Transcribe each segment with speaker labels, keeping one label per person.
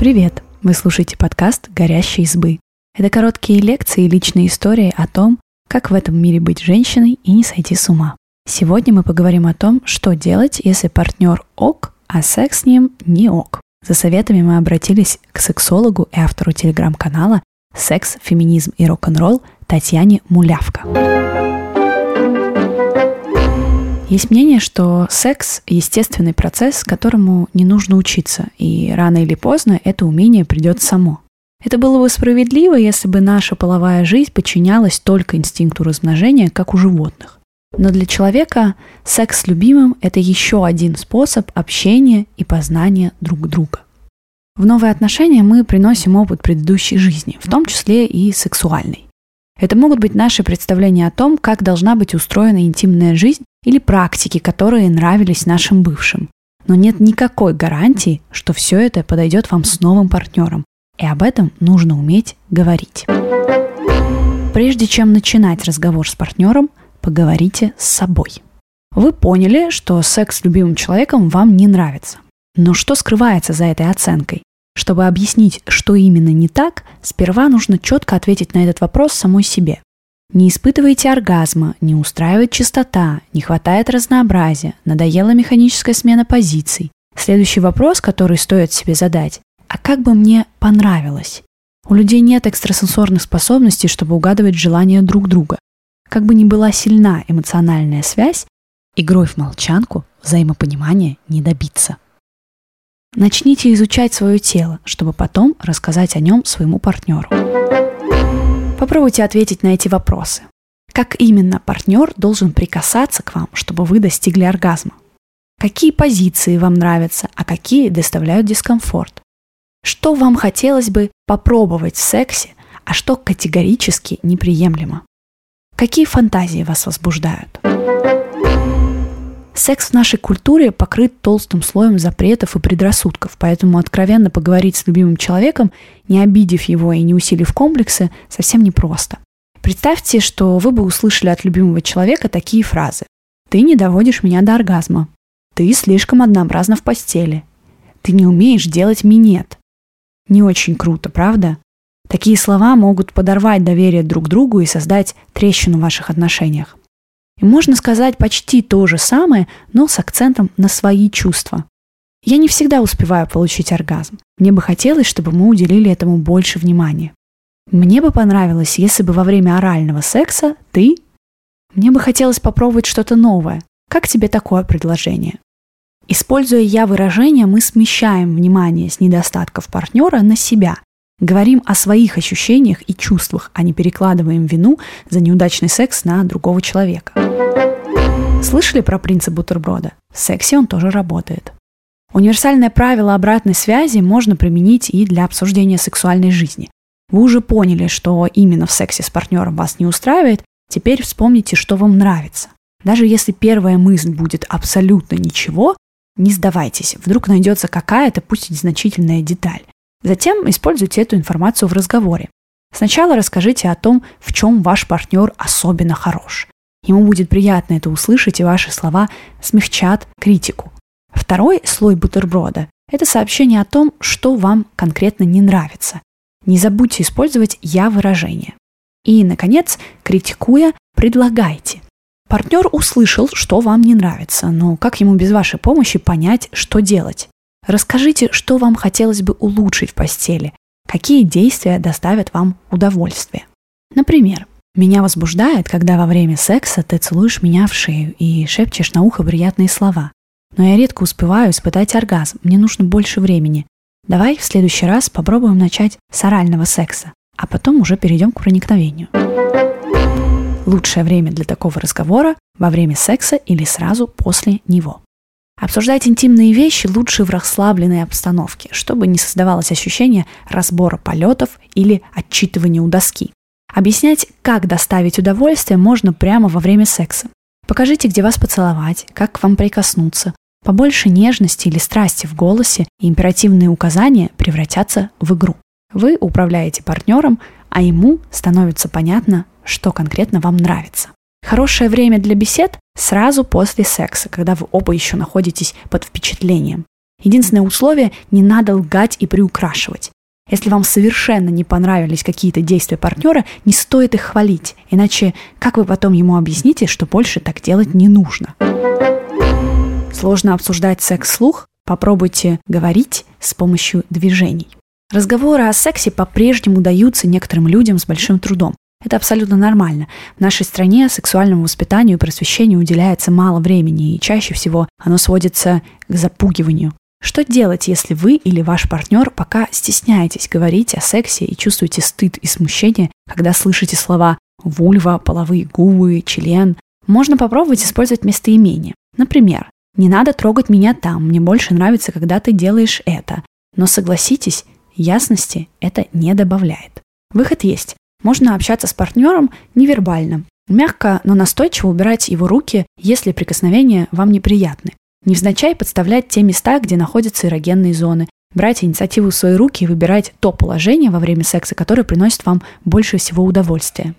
Speaker 1: Привет! Вы слушаете подкаст «Горящие избы». Это короткие лекции и личные истории о том, как в этом мире быть женщиной и не сойти с ума. Сегодня мы поговорим о том, что делать, если партнер ок, а секс с ним не ок. За советами мы обратились к сексологу и автору телеграм-канала «Секс, феминизм и рок-н-ролл» Татьяне Мулявка. Есть мнение, что секс – естественный процесс, которому не нужно учиться, и рано или поздно это умение придет само. Это было бы справедливо, если бы наша половая жизнь подчинялась только инстинкту размножения, как у животных. Но для человека секс с любимым – это еще один способ общения и познания друг друга. В новые отношения мы приносим опыт предыдущей жизни, в том числе и сексуальный. Это могут быть наши представления о том, как должна быть устроена интимная жизнь или практики, которые нравились нашим бывшим. Но нет никакой гарантии, что все это подойдет вам с новым партнером. И об этом нужно уметь говорить. Прежде чем начинать разговор с партнером, поговорите с собой. Вы поняли, что секс с любимым человеком вам не нравится. Но что скрывается за этой оценкой? Чтобы объяснить, что именно не так, сперва нужно четко ответить на этот вопрос самой себе. Не испытываете оргазма, не устраивает чистота, не хватает разнообразия, надоела механическая смена позиций. Следующий вопрос, который стоит себе задать, а как бы мне понравилось? У людей нет экстрасенсорных способностей, чтобы угадывать желания друг друга. Как бы ни была сильна эмоциональная связь, игрой в молчанку взаимопонимания не добиться. Начните изучать свое тело, чтобы потом рассказать о нем своему партнеру. Попробуйте ответить на эти вопросы. Как именно партнер должен прикасаться к вам, чтобы вы достигли оргазма? Какие позиции вам нравятся, а какие доставляют дискомфорт? Что вам хотелось бы попробовать в сексе, а что категорически неприемлемо? Какие фантазии вас возбуждают? Секс в нашей культуре покрыт толстым слоем запретов и предрассудков, поэтому откровенно поговорить с любимым человеком, не обидев его и не усилив комплексы, совсем непросто. Представьте, что вы бы услышали от любимого человека такие фразы. «Ты не доводишь меня до оргазма», «Ты слишком однообразна в постели», «Ты не умеешь делать минет». Не очень круто, правда? Такие слова могут подорвать доверие друг к другу и создать трещину в ваших отношениях. И можно сказать почти то же самое, но с акцентом на свои чувства. Я не всегда успеваю получить оргазм. Мне бы хотелось, чтобы мы уделили этому больше внимания. Мне бы понравилось, если бы во время орального секса ты... Мне бы хотелось попробовать что-то новое. Как тебе такое предложение? Используя «я» выражение, мы смещаем внимание с недостатков партнера на себя Говорим о своих ощущениях и чувствах, а не перекладываем вину за неудачный секс на другого человека. Слышали про принцип бутерброда? В сексе он тоже работает. Универсальное правило обратной связи можно применить и для обсуждения сексуальной жизни. Вы уже поняли, что именно в сексе с партнером вас не устраивает, теперь вспомните, что вам нравится. Даже если первая мысль будет абсолютно ничего, не сдавайтесь, вдруг найдется какая-то, пусть и незначительная деталь. Затем используйте эту информацию в разговоре. Сначала расскажите о том, в чем ваш партнер особенно хорош. Ему будет приятно это услышать, и ваши слова смягчат критику. Второй слой бутерброда – это сообщение о том, что вам конкретно не нравится. Не забудьте использовать «я» выражение. И, наконец, критикуя, предлагайте. Партнер услышал, что вам не нравится, но как ему без вашей помощи понять, что делать? Расскажите, что вам хотелось бы улучшить в постели, какие действия доставят вам удовольствие. Например, меня возбуждает, когда во время секса ты целуешь меня в шею и шепчешь на ухо приятные слова. Но я редко успеваю испытать оргазм, мне нужно больше времени. Давай в следующий раз попробуем начать с орального секса, а потом уже перейдем к проникновению. Лучшее время для такого разговора во время секса или сразу после него. Обсуждать интимные вещи лучше в расслабленной обстановке, чтобы не создавалось ощущение разбора полетов или отчитывания у доски. Объяснять, как доставить удовольствие, можно прямо во время секса. Покажите, где вас поцеловать, как к вам прикоснуться. Побольше нежности или страсти в голосе и императивные указания превратятся в игру. Вы управляете партнером, а ему становится понятно, что конкретно вам нравится. Хорошее время для бесед сразу после секса, когда вы оба еще находитесь под впечатлением. Единственное условие – не надо лгать и приукрашивать. Если вам совершенно не понравились какие-то действия партнера, не стоит их хвалить, иначе как вы потом ему объясните, что больше так делать не нужно? Сложно обсуждать секс вслух? Попробуйте говорить с помощью движений. Разговоры о сексе по-прежнему даются некоторым людям с большим трудом. Это абсолютно нормально. В нашей стране сексуальному воспитанию и просвещению уделяется мало времени, и чаще всего оно сводится к запугиванию. Что делать, если вы или ваш партнер пока стесняетесь говорить о сексе и чувствуете стыд и смущение, когда слышите слова вульва, половые губы, член? Можно попробовать использовать местоимение. Например, «Не надо трогать меня там, мне больше нравится, когда ты делаешь это». Но согласитесь, ясности это не добавляет. Выход есть. Можно общаться с партнером невербально. Мягко, но настойчиво убирать его руки, если прикосновения вам неприятны. Невзначай подставлять те места, где находятся эрогенные зоны. Брать инициативу в свои руки и выбирать то положение во время секса, которое приносит вам больше всего удовольствия.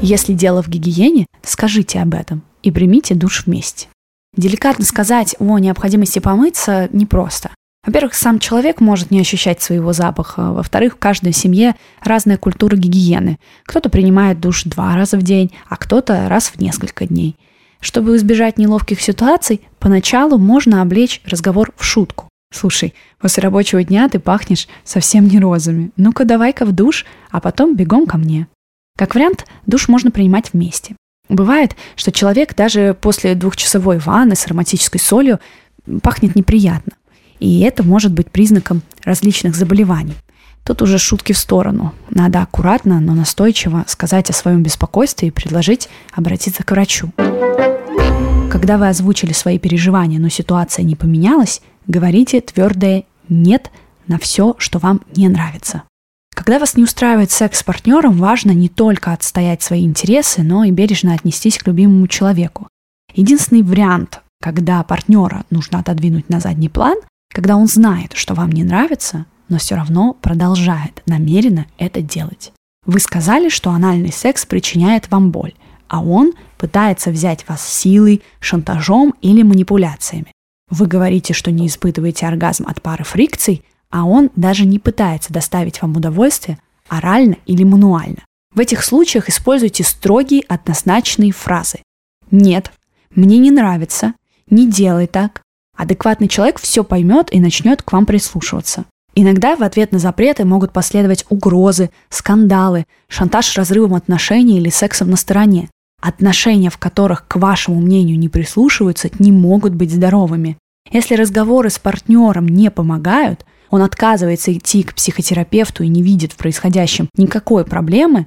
Speaker 1: Если дело в гигиене, скажите об этом и примите душ вместе. Деликатно сказать о необходимости помыться непросто. Во-первых, сам человек может не ощущать своего запаха. Во-вторых, в каждой семье разная культура гигиены. Кто-то принимает душ два раза в день, а кто-то раз в несколько дней. Чтобы избежать неловких ситуаций, поначалу можно облечь разговор в шутку. Слушай, после рабочего дня ты пахнешь совсем не розами. Ну-ка давай-ка в душ, а потом бегом ко мне. Как вариант, душ можно принимать вместе. Бывает, что человек даже после двухчасовой ванны с ароматической солью пахнет неприятно. И это может быть признаком различных заболеваний. Тут уже шутки в сторону. Надо аккуратно, но настойчиво сказать о своем беспокойстве и предложить обратиться к врачу. Когда вы озвучили свои переживания, но ситуация не поменялась, говорите твердое «нет» на все, что вам не нравится. Когда вас не устраивает секс с партнером, важно не только отстоять свои интересы, но и бережно отнестись к любимому человеку. Единственный вариант, когда партнера нужно отодвинуть на задний план, когда он знает, что вам не нравится, но все равно продолжает намеренно это делать. Вы сказали, что анальный секс причиняет вам боль, а он пытается взять вас силой, шантажом или манипуляциями. Вы говорите, что не испытываете оргазм от пары фрикций, а он даже не пытается доставить вам удовольствие орально или мануально. В этих случаях используйте строгие однозначные фразы. «Нет», «Мне не нравится», «Не делай так», Адекватный человек все поймет и начнет к вам прислушиваться. Иногда в ответ на запреты могут последовать угрозы, скандалы, шантаж разрывом отношений или сексом на стороне. Отношения, в которых к вашему мнению не прислушиваются, не могут быть здоровыми. Если разговоры с партнером не помогают, он отказывается идти к психотерапевту и не видит в происходящем никакой проблемы,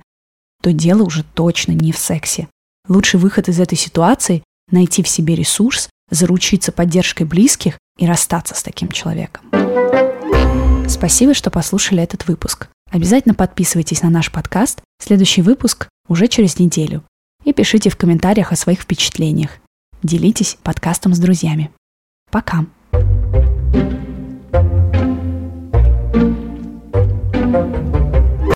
Speaker 1: то дело уже точно не в сексе. Лучший выход из этой ситуации – найти в себе ресурс заручиться поддержкой близких и расстаться с таким человеком. Спасибо, что послушали этот выпуск. Обязательно подписывайтесь на наш подкаст. Следующий выпуск уже через неделю. И пишите в комментариях о своих впечатлениях. Делитесь подкастом с друзьями. Пока.